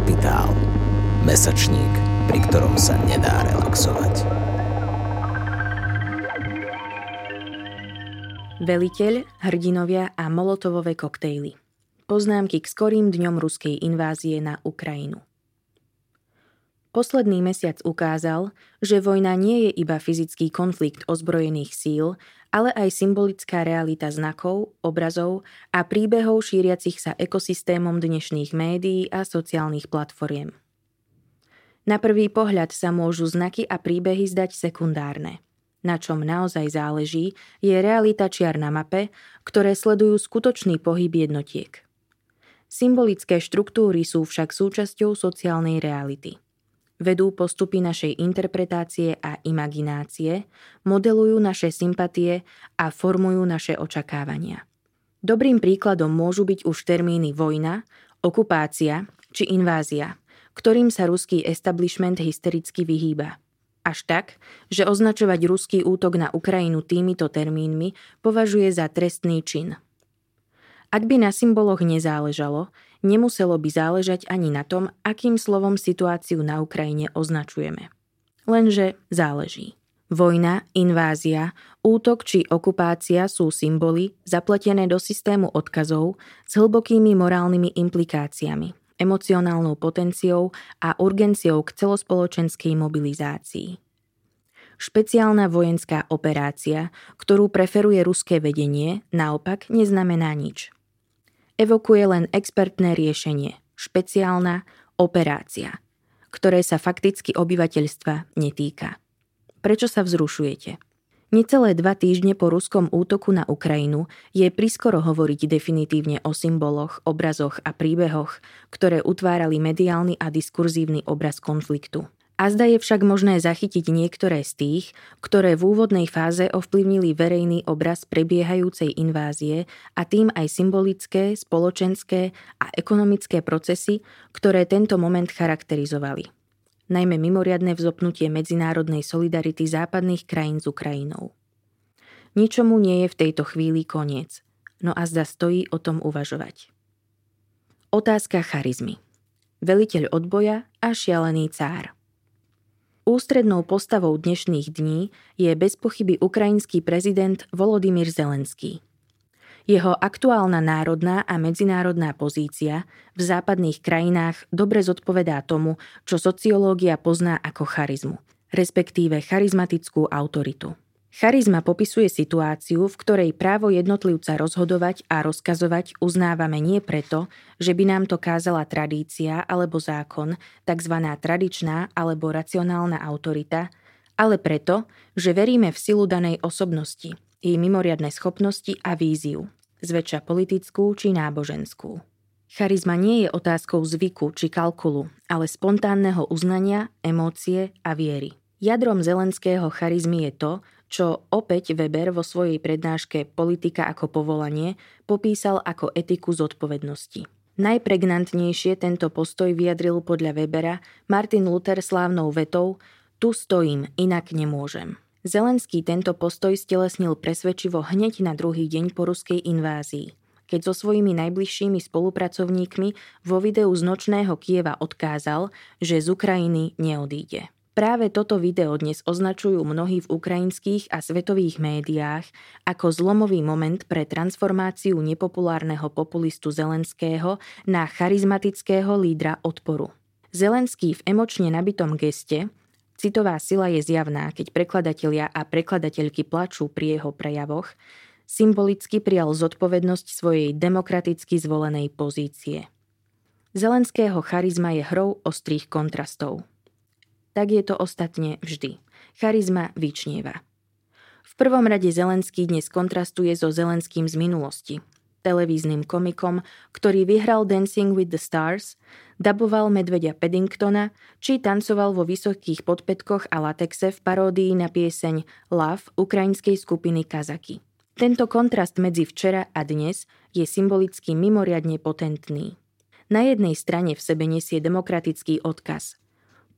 Kapitál. Mesačník, pri ktorom sa nedá relaxovať. Veliteľ, hrdinovia a molotovové koktejly. Poznámky k skorým dňom ruskej invázie na Ukrajinu. Posledný mesiac ukázal, že vojna nie je iba fyzický konflikt ozbrojených síl, ale aj symbolická realita znakov, obrazov a príbehov šíriacich sa ekosystémom dnešných médií a sociálnych platformiem. Na prvý pohľad sa môžu znaky a príbehy zdať sekundárne. Na čom naozaj záleží, je realita čiar na mape, ktoré sledujú skutočný pohyb jednotiek. Symbolické štruktúry sú však súčasťou sociálnej reality – vedú postupy našej interpretácie a imaginácie, modelujú naše sympatie a formujú naše očakávania. Dobrým príkladom môžu byť už termíny vojna, okupácia či invázia, ktorým sa ruský establishment hystericky vyhýba. Až tak, že označovať ruský útok na Ukrajinu týmito termínmi považuje za trestný čin. Ak by na symboloch nezáležalo, nemuselo by záležať ani na tom, akým slovom situáciu na Ukrajine označujeme. Lenže záleží. Vojna, invázia, útok či okupácia sú symboly zapletené do systému odkazov s hlbokými morálnymi implikáciami, emocionálnou potenciou a urgenciou k celospoločenskej mobilizácii. Špeciálna vojenská operácia, ktorú preferuje ruské vedenie, naopak neznamená nič – evokuje len expertné riešenie, špeciálna operácia, ktoré sa fakticky obyvateľstva netýka. Prečo sa vzrušujete? Necelé dva týždne po ruskom útoku na Ukrajinu je priskoro hovoriť definitívne o symboloch, obrazoch a príbehoch, ktoré utvárali mediálny a diskurzívny obraz konfliktu. A zda je však možné zachytiť niektoré z tých, ktoré v úvodnej fáze ovplyvnili verejný obraz prebiehajúcej invázie a tým aj symbolické, spoločenské a ekonomické procesy, ktoré tento moment charakterizovali. Najmä mimoriadne vzopnutie medzinárodnej solidarity západných krajín s Ukrajinou. Ničomu nie je v tejto chvíli koniec, no a zda stojí o tom uvažovať. Otázka charizmy. Veliteľ odboja a šialený cár – Ústrednou postavou dnešných dní je bez pochyby ukrajinský prezident Volodymyr Zelenský. Jeho aktuálna národná a medzinárodná pozícia v západných krajinách dobre zodpovedá tomu, čo sociológia pozná ako charizmu, respektíve charizmatickú autoritu. Charizma popisuje situáciu, v ktorej právo jednotlivca rozhodovať a rozkazovať uznávame nie preto, že by nám to kázala tradícia alebo zákon, tzv. tradičná alebo racionálna autorita, ale preto, že veríme v silu danej osobnosti, jej mimoriadne schopnosti a víziu, zväčša politickú či náboženskú. Charizma nie je otázkou zvyku či kalkulu, ale spontánneho uznania, emócie a viery. Jadrom zelenského charizmy je to, čo opäť Weber vo svojej prednáške Politika ako povolanie popísal ako etiku zodpovednosti. Najpregnantnejšie tento postoj vyjadril podľa Webera Martin Luther slávnou vetou Tu stojím, inak nemôžem. Zelenský tento postoj stelesnil presvedčivo hneď na druhý deň po ruskej invázii keď so svojimi najbližšími spolupracovníkmi vo videu z nočného Kieva odkázal, že z Ukrajiny neodíde. Práve toto video dnes označujú mnohí v ukrajinských a svetových médiách ako zlomový moment pre transformáciu nepopulárneho populistu Zelenského na charizmatického lídra odporu. Zelenský v emočne nabitom geste Citová sila je zjavná, keď prekladatelia a prekladateľky plačú pri jeho prejavoch, symbolicky prijal zodpovednosť svojej demokraticky zvolenej pozície. Zelenského charizma je hrou ostrých kontrastov tak je to ostatne vždy. Charizma vyčnieva. V prvom rade Zelenský dnes kontrastuje so Zelenským z minulosti. Televíznym komikom, ktorý vyhral Dancing with the Stars, daboval medvedia Paddingtona či tancoval vo vysokých podpätkoch a latexe v paródii na pieseň Love ukrajinskej skupiny Kazaki. Tento kontrast medzi včera a dnes je symbolicky mimoriadne potentný. Na jednej strane v sebe nesie demokratický odkaz –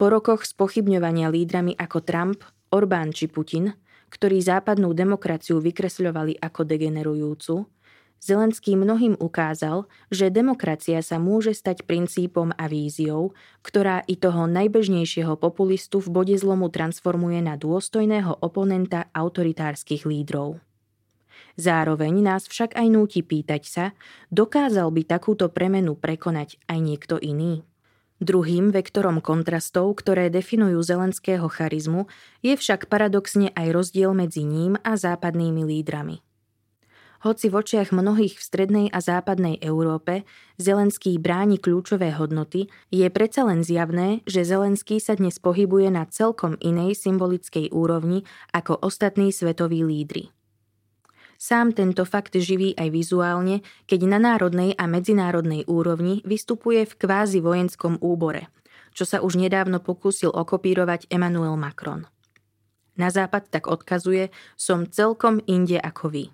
po rokoch spochybňovania lídrami ako Trump, Orbán či Putin, ktorí západnú demokraciu vykresľovali ako degenerujúcu, Zelenský mnohým ukázal, že demokracia sa môže stať princípom a víziou, ktorá i toho najbežnejšieho populistu v bode zlomu transformuje na dôstojného oponenta autoritárskych lídrov. Zároveň nás však aj núti pýtať sa, dokázal by takúto premenu prekonať aj niekto iný? Druhým vektorom kontrastov, ktoré definujú zelenského charizmu, je však paradoxne aj rozdiel medzi ním a západnými lídrami. Hoci v očiach mnohých v strednej a západnej Európe Zelenský bráni kľúčové hodnoty, je predsa len zjavné, že Zelenský sa dnes pohybuje na celkom inej symbolickej úrovni ako ostatní svetoví lídry. Sám tento fakt živí aj vizuálne, keď na národnej a medzinárodnej úrovni vystupuje v kvázi vojenskom úbore, čo sa už nedávno pokúsil okopírovať Emmanuel Macron. Na západ tak odkazuje, som celkom inde ako vy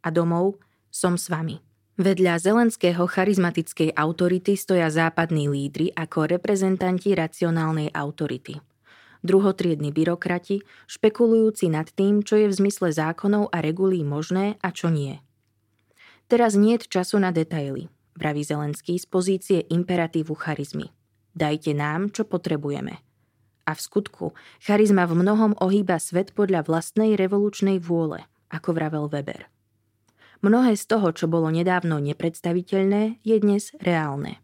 a domov som s vami. Vedľa zelenského charizmatickej autority stoja západní lídry ako reprezentanti racionálnej autority. Druhotriedni byrokrati, špekulujúci nad tým, čo je v zmysle zákonov a regulí možné a čo nie. Teraz nie je času na detaily, vraví Zelenský z pozície imperatívu charizmy. Dajte nám, čo potrebujeme. A v skutku, charizma v mnohom ohýba svet podľa vlastnej revolučnej vôle, ako vravel Weber. Mnohé z toho, čo bolo nedávno nepredstaviteľné, je dnes reálne.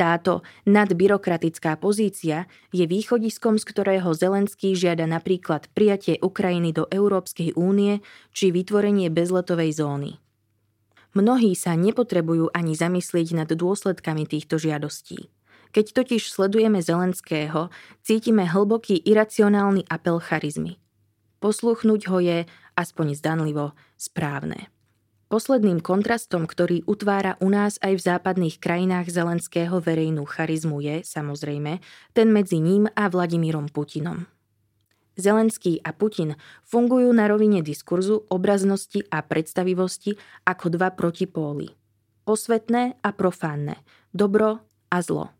Táto nadbyrokratická pozícia je východiskom, z ktorého Zelenský žiada napríklad prijatie Ukrajiny do Európskej únie či vytvorenie bezletovej zóny. Mnohí sa nepotrebujú ani zamyslieť nad dôsledkami týchto žiadostí. Keď totiž sledujeme Zelenského, cítime hlboký iracionálny apel charizmy. Posluchnúť ho je, aspoň zdanlivo, správne. Posledným kontrastom, ktorý utvára u nás aj v západných krajinách Zelenského verejnú charizmu je, samozrejme, ten medzi ním a Vladimírom Putinom. Zelenský a Putin fungujú na rovine diskurzu, obraznosti a predstavivosti ako dva protipóly. Posvetné a profánne, dobro a zlo.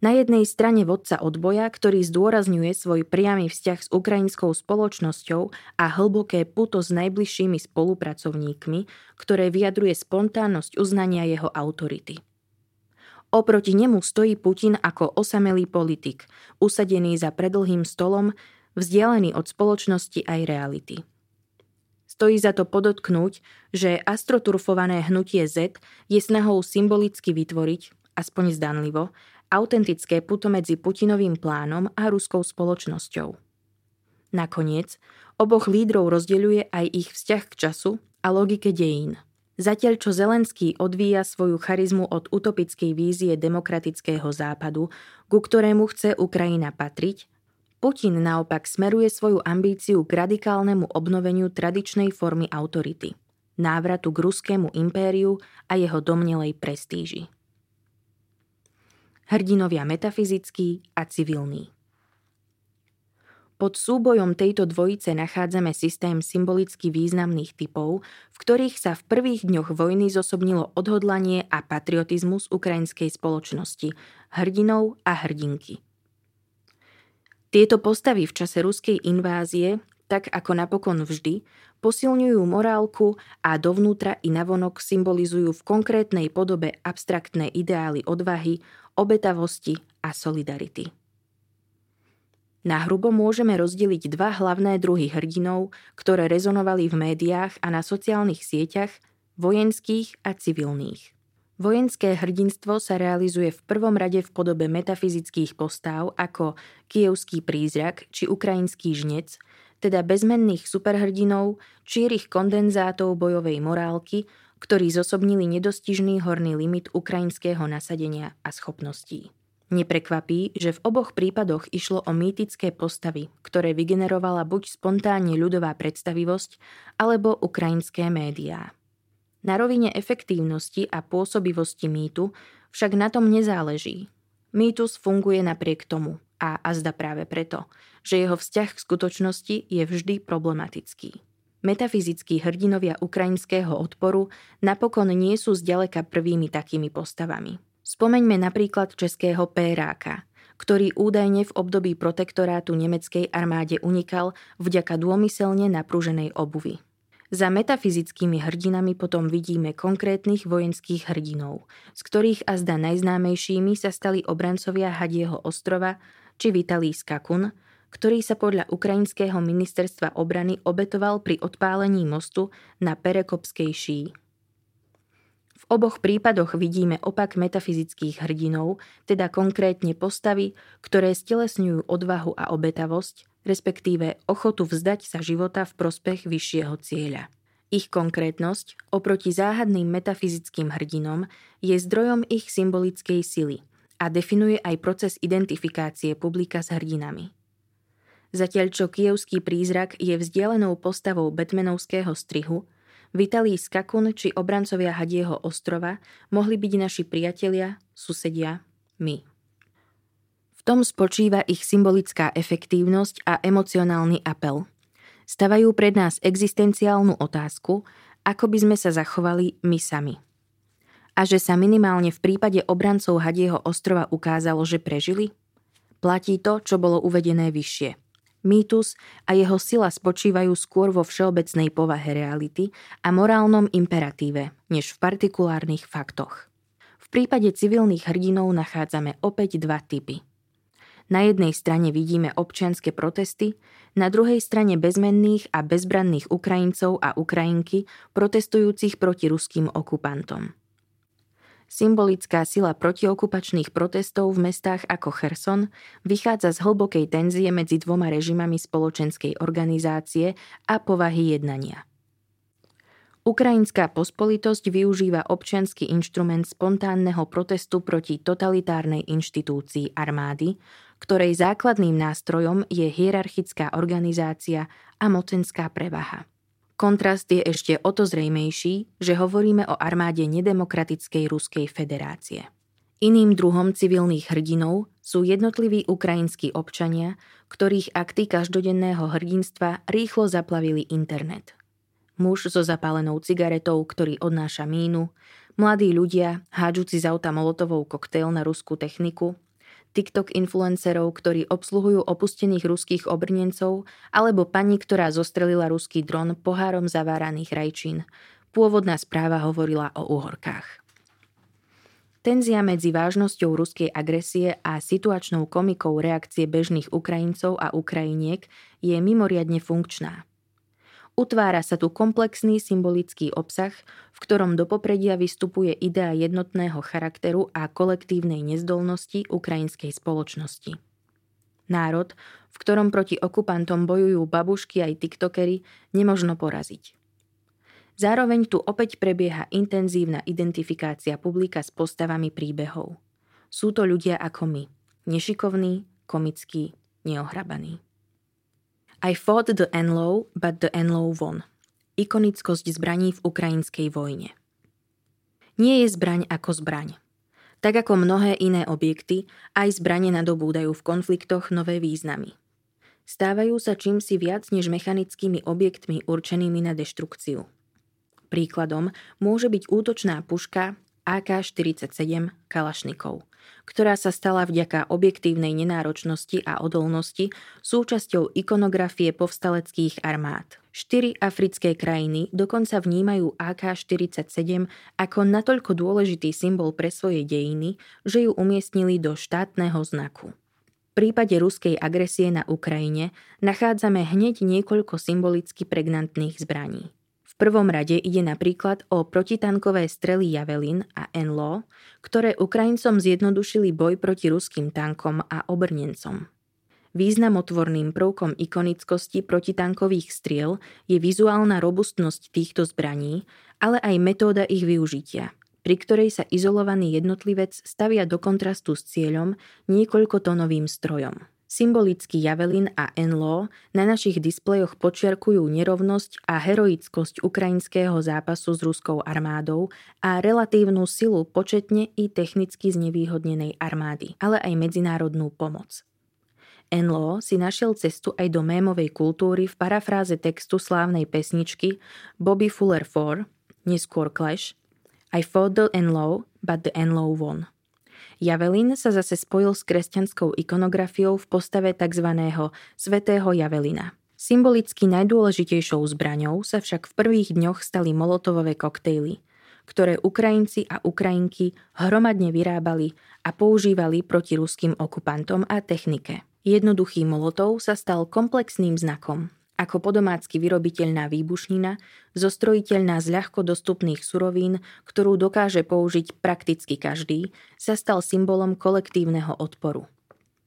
Na jednej strane vodca odboja, ktorý zdôrazňuje svoj priamy vzťah s ukrajinskou spoločnosťou a hlboké puto s najbližšími spolupracovníkmi, ktoré vyjadruje spontánnosť uznania jeho autority. Oproti nemu stojí Putin ako osamelý politik, usadený za predlhým stolom, vzdialený od spoločnosti aj reality. Stojí za to podotknúť, že astroturfované hnutie Z je snahou symbolicky vytvoriť, aspoň zdanlivo, autentické puto medzi Putinovým plánom a ruskou spoločnosťou. Nakoniec, oboch lídrov rozdeľuje aj ich vzťah k času a logike dejín. Zatiaľ čo Zelenský odvíja svoju charizmu od utopickej vízie demokratického západu, ku ktorému chce Ukrajina patriť, Putin naopak smeruje svoju ambíciu k radikálnemu obnoveniu tradičnej formy autority, návratu k ruskému impériu a jeho domnelej prestíži hrdinovia metafyzický a civilný. Pod súbojom tejto dvojice nachádzame systém symbolicky významných typov, v ktorých sa v prvých dňoch vojny zosobnilo odhodlanie a patriotizmus ukrajinskej spoločnosti, hrdinov a hrdinky. Tieto postavy v čase ruskej invázie, tak ako napokon vždy, posilňujú morálku a dovnútra i navonok symbolizujú v konkrétnej podobe abstraktné ideály odvahy, obetavosti a solidarity. Na hrubo môžeme rozdeliť dva hlavné druhy hrdinov, ktoré rezonovali v médiách a na sociálnych sieťach, vojenských a civilných. Vojenské hrdinstvo sa realizuje v prvom rade v podobe metafyzických postáv ako kievský prízrak či ukrajinský žnec, teda bezmenných superhrdinov, čierých kondenzátov bojovej morálky, ktorí zosobnili nedostižný horný limit ukrajinského nasadenia a schopností. Neprekvapí, že v oboch prípadoch išlo o mýtické postavy, ktoré vygenerovala buď spontánne ľudová predstavivosť, alebo ukrajinské médiá. Na rovine efektívnosti a pôsobivosti mýtu však na tom nezáleží. Mýtus funguje napriek tomu a azda práve preto, že jeho vzťah k skutočnosti je vždy problematický. Metafyzickí hrdinovia ukrajinského odporu napokon nie sú zďaleka prvými takými postavami. Spomeňme napríklad českého Péráka, ktorý údajne v období protektorátu nemeckej armáde unikal vďaka dômyselne naprúženej obuvy. Za metafyzickými hrdinami potom vidíme konkrétnych vojenských hrdinov, z ktorých azda najznámejšími sa stali obrancovia Hadieho ostrova či Vitalý Skakun, ktorý sa podľa ukrajinského ministerstva obrany obetoval pri odpálení mostu na Perekopskej šíji. V oboch prípadoch vidíme opak metafyzických hrdinov, teda konkrétne postavy, ktoré stelesňujú odvahu a obetavosť, respektíve ochotu vzdať sa života v prospech vyššieho cieľa. Ich konkrétnosť oproti záhadným metafyzickým hrdinom je zdrojom ich symbolickej sily a definuje aj proces identifikácie publika s hrdinami. Zatiaľ čo kievský prízrak je vzdialenou postavou Batmanovského strihu, Vitalí Skakun či obrancovia Hadieho ostrova mohli byť naši priatelia, susedia, my. V tom spočíva ich symbolická efektívnosť a emocionálny apel. Stavajú pred nás existenciálnu otázku, ako by sme sa zachovali my sami. A že sa minimálne v prípade obrancov Hadieho ostrova ukázalo, že prežili? Platí to, čo bolo uvedené vyššie. Mýtus a jeho sila spočívajú skôr vo všeobecnej povahe reality a morálnom imperatíve, než v partikulárnych faktoch. V prípade civilných hrdinov nachádzame opäť dva typy – na jednej strane vidíme občianske protesty, na druhej strane bezmenných a bezbranných Ukrajincov a Ukrajinky protestujúcich proti ruským okupantom. Symbolická sila protiokupačných protestov v mestách ako Cherson vychádza z hlbokej tenzie medzi dvoma režimami spoločenskej organizácie a povahy jednania. Ukrajinská pospolitosť využíva občianský inštrument spontánneho protestu proti totalitárnej inštitúcii armády, ktorej základným nástrojom je hierarchická organizácia a mocenská prevaha. Kontrast je ešte o to zrejmejší, že hovoríme o armáde nedemokratickej Ruskej federácie. Iným druhom civilných hrdinov sú jednotliví ukrajinskí občania, ktorých akty každodenného hrdinstva rýchlo zaplavili internet. Muž so zapálenou cigaretou, ktorý odnáša mínu, mladí ľudia, hádžuci z auta molotovou koktejl na ruskú techniku TikTok influencerov, ktorí obsluhujú opustených ruských obrnencov, alebo pani, ktorá zostrelila ruský dron pohárom zaváraných rajčín. Pôvodná správa hovorila o uhorkách. Tenzia medzi vážnosťou ruskej agresie a situačnou komikou reakcie bežných Ukrajincov a Ukrajiniek je mimoriadne funkčná. Utvára sa tu komplexný symbolický obsah, v ktorom do popredia vystupuje idea jednotného charakteru a kolektívnej nezdolnosti ukrajinskej spoločnosti. Národ, v ktorom proti okupantom bojujú babušky aj tiktokery, nemožno poraziť. Zároveň tu opäť prebieha intenzívna identifikácia publika s postavami príbehov. Sú to ľudia ako my, nešikovní, komickí, neohrabaní. I fought the Enlow, but the Enlow won. Ikonickosť zbraní v ukrajinskej vojne. Nie je zbraň ako zbraň. Tak ako mnohé iné objekty, aj zbranie nadobúdajú v konfliktoch nové významy. Stávajú sa čímsi viac než mechanickými objektmi určenými na deštrukciu. Príkladom môže byť útočná puška AK-47 Kalašnikov, ktorá sa stala vďaka objektívnej nenáročnosti a odolnosti súčasťou ikonografie povstaleckých armád. Štyri africké krajiny dokonca vnímajú AK-47 ako natoľko dôležitý symbol pre svoje dejiny, že ju umiestnili do štátneho znaku. V prípade ruskej agresie na Ukrajine nachádzame hneď niekoľko symbolicky pregnantných zbraní prvom rade ide napríklad o protitankové strely Javelin a Enlo, ktoré Ukrajincom zjednodušili boj proti ruským tankom a obrnencom. Významotvorným prvkom ikonickosti protitankových striel je vizuálna robustnosť týchto zbraní, ale aj metóda ich využitia, pri ktorej sa izolovaný jednotlivec stavia do kontrastu s cieľom niekoľkotonovým strojom. Symbolicky Javelin a Enlo na našich displejoch počiarkujú nerovnosť a heroickosť ukrajinského zápasu s ruskou armádou a relatívnu silu početne i technicky znevýhodnenej armády, ale aj medzinárodnú pomoc. Enlo si našiel cestu aj do mémovej kultúry v parafráze textu slávnej pesničky Bobby Fuller 4, neskôr Clash, I fought the Enlo, but the Enlo won. Javelin sa zase spojil s kresťanskou ikonografiou v postave tzv. svetého Javelina. Symbolicky najdôležitejšou zbraňou sa však v prvých dňoch stali molotovové koktejly, ktoré Ukrajinci a Ukrajinky hromadne vyrábali a používali proti ruským okupantom a technike. Jednoduchý molotov sa stal komplexným znakom, ako podomácky vyrobiteľná výbušnina, zostrojiteľná z ľahko dostupných surovín, ktorú dokáže použiť prakticky každý, sa stal symbolom kolektívneho odporu.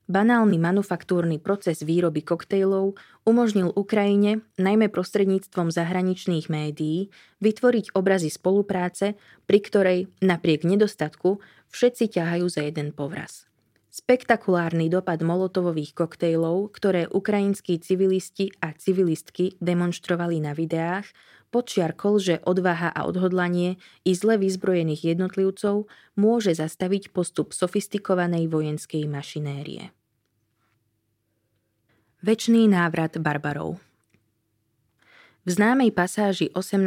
Banálny manufaktúrny proces výroby koktejlov umožnil Ukrajine, najmä prostredníctvom zahraničných médií, vytvoriť obrazy spolupráce, pri ktorej, napriek nedostatku, všetci ťahajú za jeden povraz. Spektakulárny dopad molotovových koktejlov, ktoré ukrajinskí civilisti a civilistky demonstrovali na videách, počiarkol, že odvaha a odhodlanie i zle vyzbrojených jednotlivcov môže zastaviť postup sofistikovanej vojenskej mašinérie. Večný návrat barbarov V známej pasáži 18.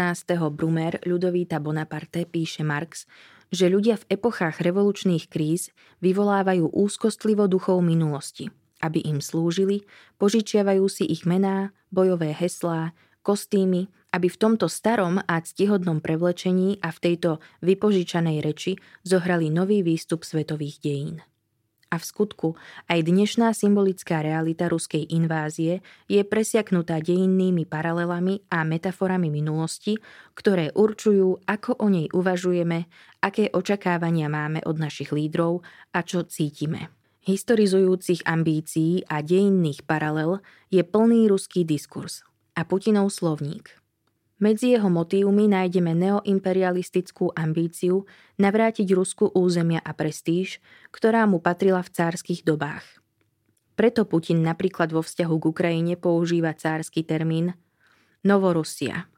Brumer Ľudovíta Bonaparte píše Marx, že ľudia v epochách revolučných kríz vyvolávajú úzkostlivo duchov minulosti, aby im slúžili, požičiavajú si ich mená, bojové heslá, kostýmy, aby v tomto starom a ctihodnom prevlečení a v tejto vypožičanej reči zohrali nový výstup svetových dejín. A v skutku aj dnešná symbolická realita ruskej invázie je presiaknutá dejinnými paralelami a metaforami minulosti, ktoré určujú, ako o nej uvažujeme, aké očakávania máme od našich lídrov a čo cítime. Historizujúcich ambícií a dejinných paralel je plný ruský diskurs a Putinov slovník – medzi jeho motívmi nájdeme neoimperialistickú ambíciu navrátiť Rusku územia a prestíž, ktorá mu patrila v cárskych dobách. Preto Putin napríklad vo vzťahu k Ukrajine používa cársky termín Novorusia.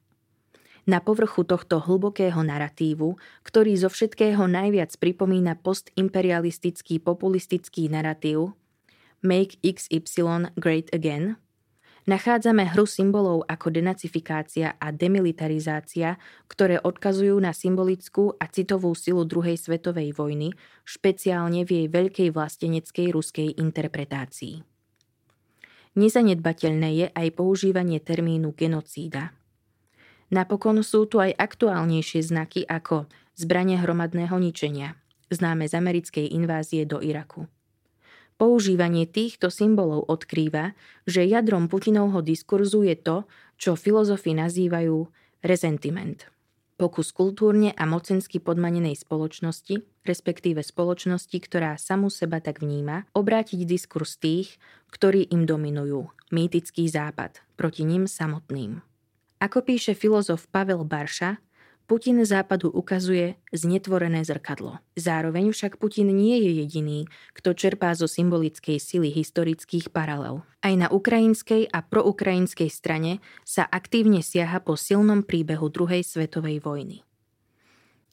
Na povrchu tohto hlbokého naratívu, ktorý zo všetkého najviac pripomína postimperialistický populistický naratív Make XY Great Again – Nachádzame hru symbolov ako denacifikácia a demilitarizácia, ktoré odkazujú na symbolickú a citovú silu druhej svetovej vojny, špeciálne v jej veľkej vlasteneckej ruskej interpretácii. Nezanedbateľné je aj používanie termínu genocída. Napokon sú tu aj aktuálnejšie znaky ako zbranie hromadného ničenia, známe z americkej invázie do Iraku. Používanie týchto symbolov odkrýva, že jadrom Putinovho diskurzu je to, čo filozofi nazývajú resentiment. Pokus kultúrne a mocensky podmanenej spoločnosti, respektíve spoločnosti, ktorá samu seba tak vníma, obrátiť diskurs tých, ktorí im dominujú, mýtický západ, proti ním samotným. Ako píše filozof Pavel Barša, Putin západu ukazuje znetvorené zrkadlo. Zároveň však Putin nie je jediný, kto čerpá zo symbolickej sily historických paralel. Aj na ukrajinskej a proukrajinskej strane sa aktívne siaha po silnom príbehu druhej svetovej vojny.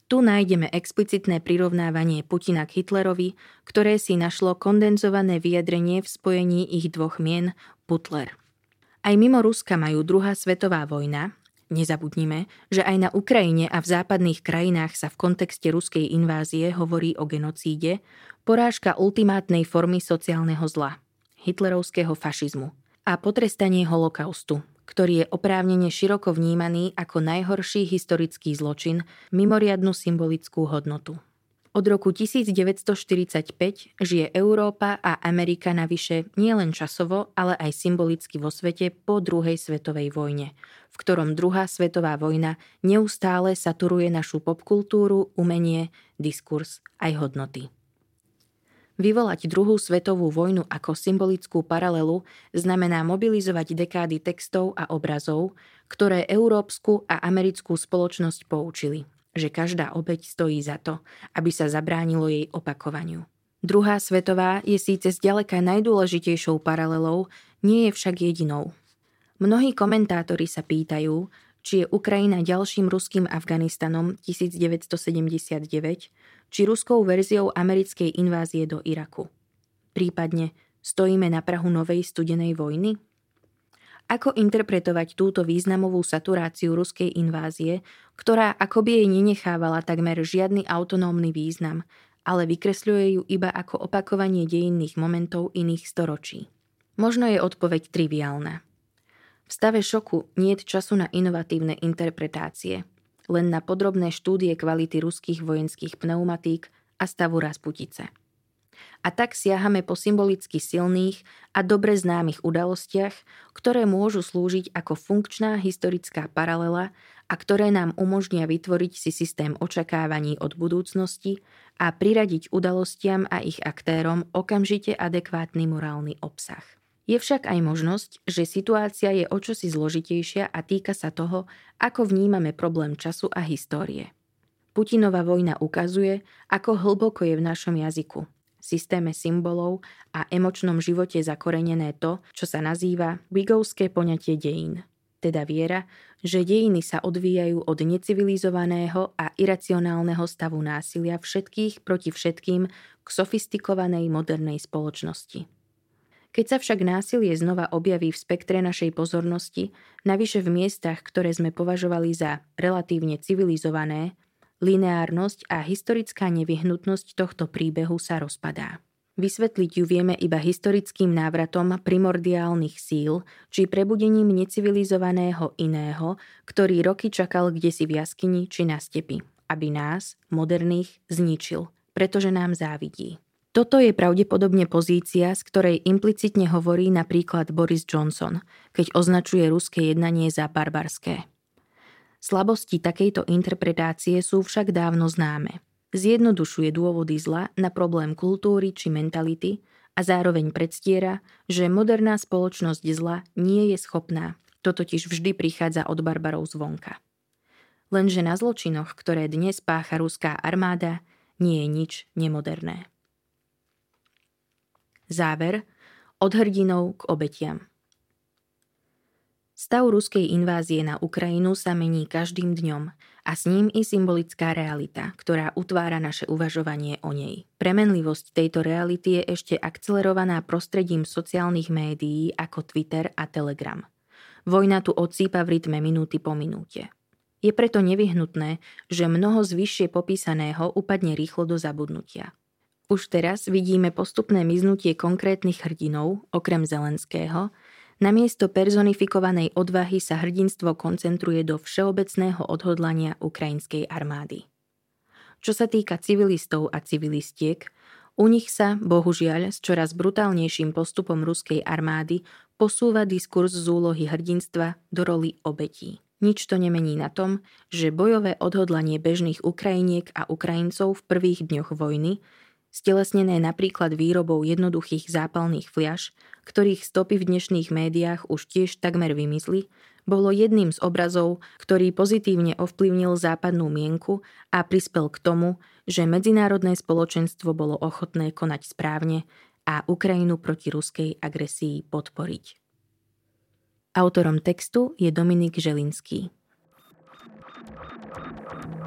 Tu nájdeme explicitné prirovnávanie Putina k Hitlerovi, ktoré si našlo kondenzované vyjadrenie v spojení ich dvoch mien Putler. Aj mimo Ruska majú druhá svetová vojna, Nezabudnime, že aj na Ukrajine a v západných krajinách sa v kontexte ruskej invázie hovorí o genocíde, porážka ultimátnej formy sociálneho zla, hitlerovského fašizmu a potrestanie holokaustu, ktorý je oprávnene široko vnímaný ako najhorší historický zločin, mimoriadnu symbolickú hodnotu. Od roku 1945 žije Európa a Amerika navyše nielen časovo, ale aj symbolicky vo svete po druhej svetovej vojne, v ktorom druhá svetová vojna neustále saturuje našu popkultúru, umenie, diskurs aj hodnoty. Vyvolať druhú svetovú vojnu ako symbolickú paralelu znamená mobilizovať dekády textov a obrazov, ktoré európsku a americkú spoločnosť poučili – že každá obeď stojí za to, aby sa zabránilo jej opakovaniu. Druhá svetová je síce zďaleka najdôležitejšou paralelou, nie je však jedinou. Mnohí komentátori sa pýtajú, či je Ukrajina ďalším ruským Afganistanom 1979, či ruskou verziou americkej invázie do Iraku. Prípadne stojíme na Prahu novej studenej vojny? Ako interpretovať túto významovú saturáciu ruskej invázie, ktorá akoby jej nenechávala takmer žiadny autonómny význam, ale vykresľuje ju iba ako opakovanie dejinných momentov iných storočí? Možno je odpoveď triviálna. V stave šoku nie je času na inovatívne interpretácie, len na podrobné štúdie kvality ruských vojenských pneumatík a stavu Rasputice. A tak siahame po symbolicky silných a dobre známych udalostiach, ktoré môžu slúžiť ako funkčná historická paralela a ktoré nám umožnia vytvoriť si systém očakávaní od budúcnosti a priradiť udalostiam a ich aktérom okamžite adekvátny morálny obsah. Je však aj možnosť, že situácia je o čosi zložitejšia a týka sa toho, ako vnímame problém času a histórie. Putinová vojna ukazuje, ako hlboko je v našom jazyku, systéme symbolov a emočnom živote zakorenené to, čo sa nazýva vigovské poňatie dejín. Teda viera, že dejiny sa odvíjajú od necivilizovaného a iracionálneho stavu násilia všetkých proti všetkým k sofistikovanej modernej spoločnosti. Keď sa však násilie znova objaví v spektre našej pozornosti, navyše v miestach, ktoré sme považovali za relatívne civilizované, lineárnosť a historická nevyhnutnosť tohto príbehu sa rozpadá. Vysvetliť ju vieme iba historickým návratom primordiálnych síl či prebudením necivilizovaného iného, ktorý roky čakal kde si v jaskyni či na stepi, aby nás, moderných, zničil, pretože nám závidí. Toto je pravdepodobne pozícia, z ktorej implicitne hovorí napríklad Boris Johnson, keď označuje ruské jednanie za barbarské. Slabosti takejto interpretácie sú však dávno známe. Zjednodušuje dôvody zla na problém kultúry či mentality a zároveň predstiera, že moderná spoločnosť zla nie je schopná. To totiž vždy prichádza od barbarov zvonka. Lenže na zločinoch, ktoré dnes pácha ruská armáda, nie je nič nemoderné. Záver od hrdinov k obetiam. Stav ruskej invázie na Ukrajinu sa mení každým dňom a s ním i symbolická realita, ktorá utvára naše uvažovanie o nej. Premenlivosť tejto reality je ešte akcelerovaná prostredím sociálnych médií ako Twitter a Telegram. Vojna tu odsýpa v rytme minúty po minúte. Je preto nevyhnutné, že mnoho z vyššie popísaného upadne rýchlo do zabudnutia. Už teraz vidíme postupné miznutie konkrétnych hrdinov, okrem Zelenského, namiesto personifikovanej odvahy sa hrdinstvo koncentruje do všeobecného odhodlania ukrajinskej armády. Čo sa týka civilistov a civilistiek, u nich sa, bohužiaľ, s čoraz brutálnejším postupom ruskej armády posúva diskurs z úlohy hrdinstva do roli obetí. Nič to nemení na tom, že bojové odhodlanie bežných Ukrajiniek a Ukrajincov v prvých dňoch vojny stelesnené napríklad výrobou jednoduchých zápalných fliaž, ktorých stopy v dnešných médiách už tiež takmer vymysli, bolo jedným z obrazov, ktorý pozitívne ovplyvnil západnú mienku a prispel k tomu, že medzinárodné spoločenstvo bolo ochotné konať správne a Ukrajinu proti ruskej agresii podporiť. Autorom textu je Dominik Želinský.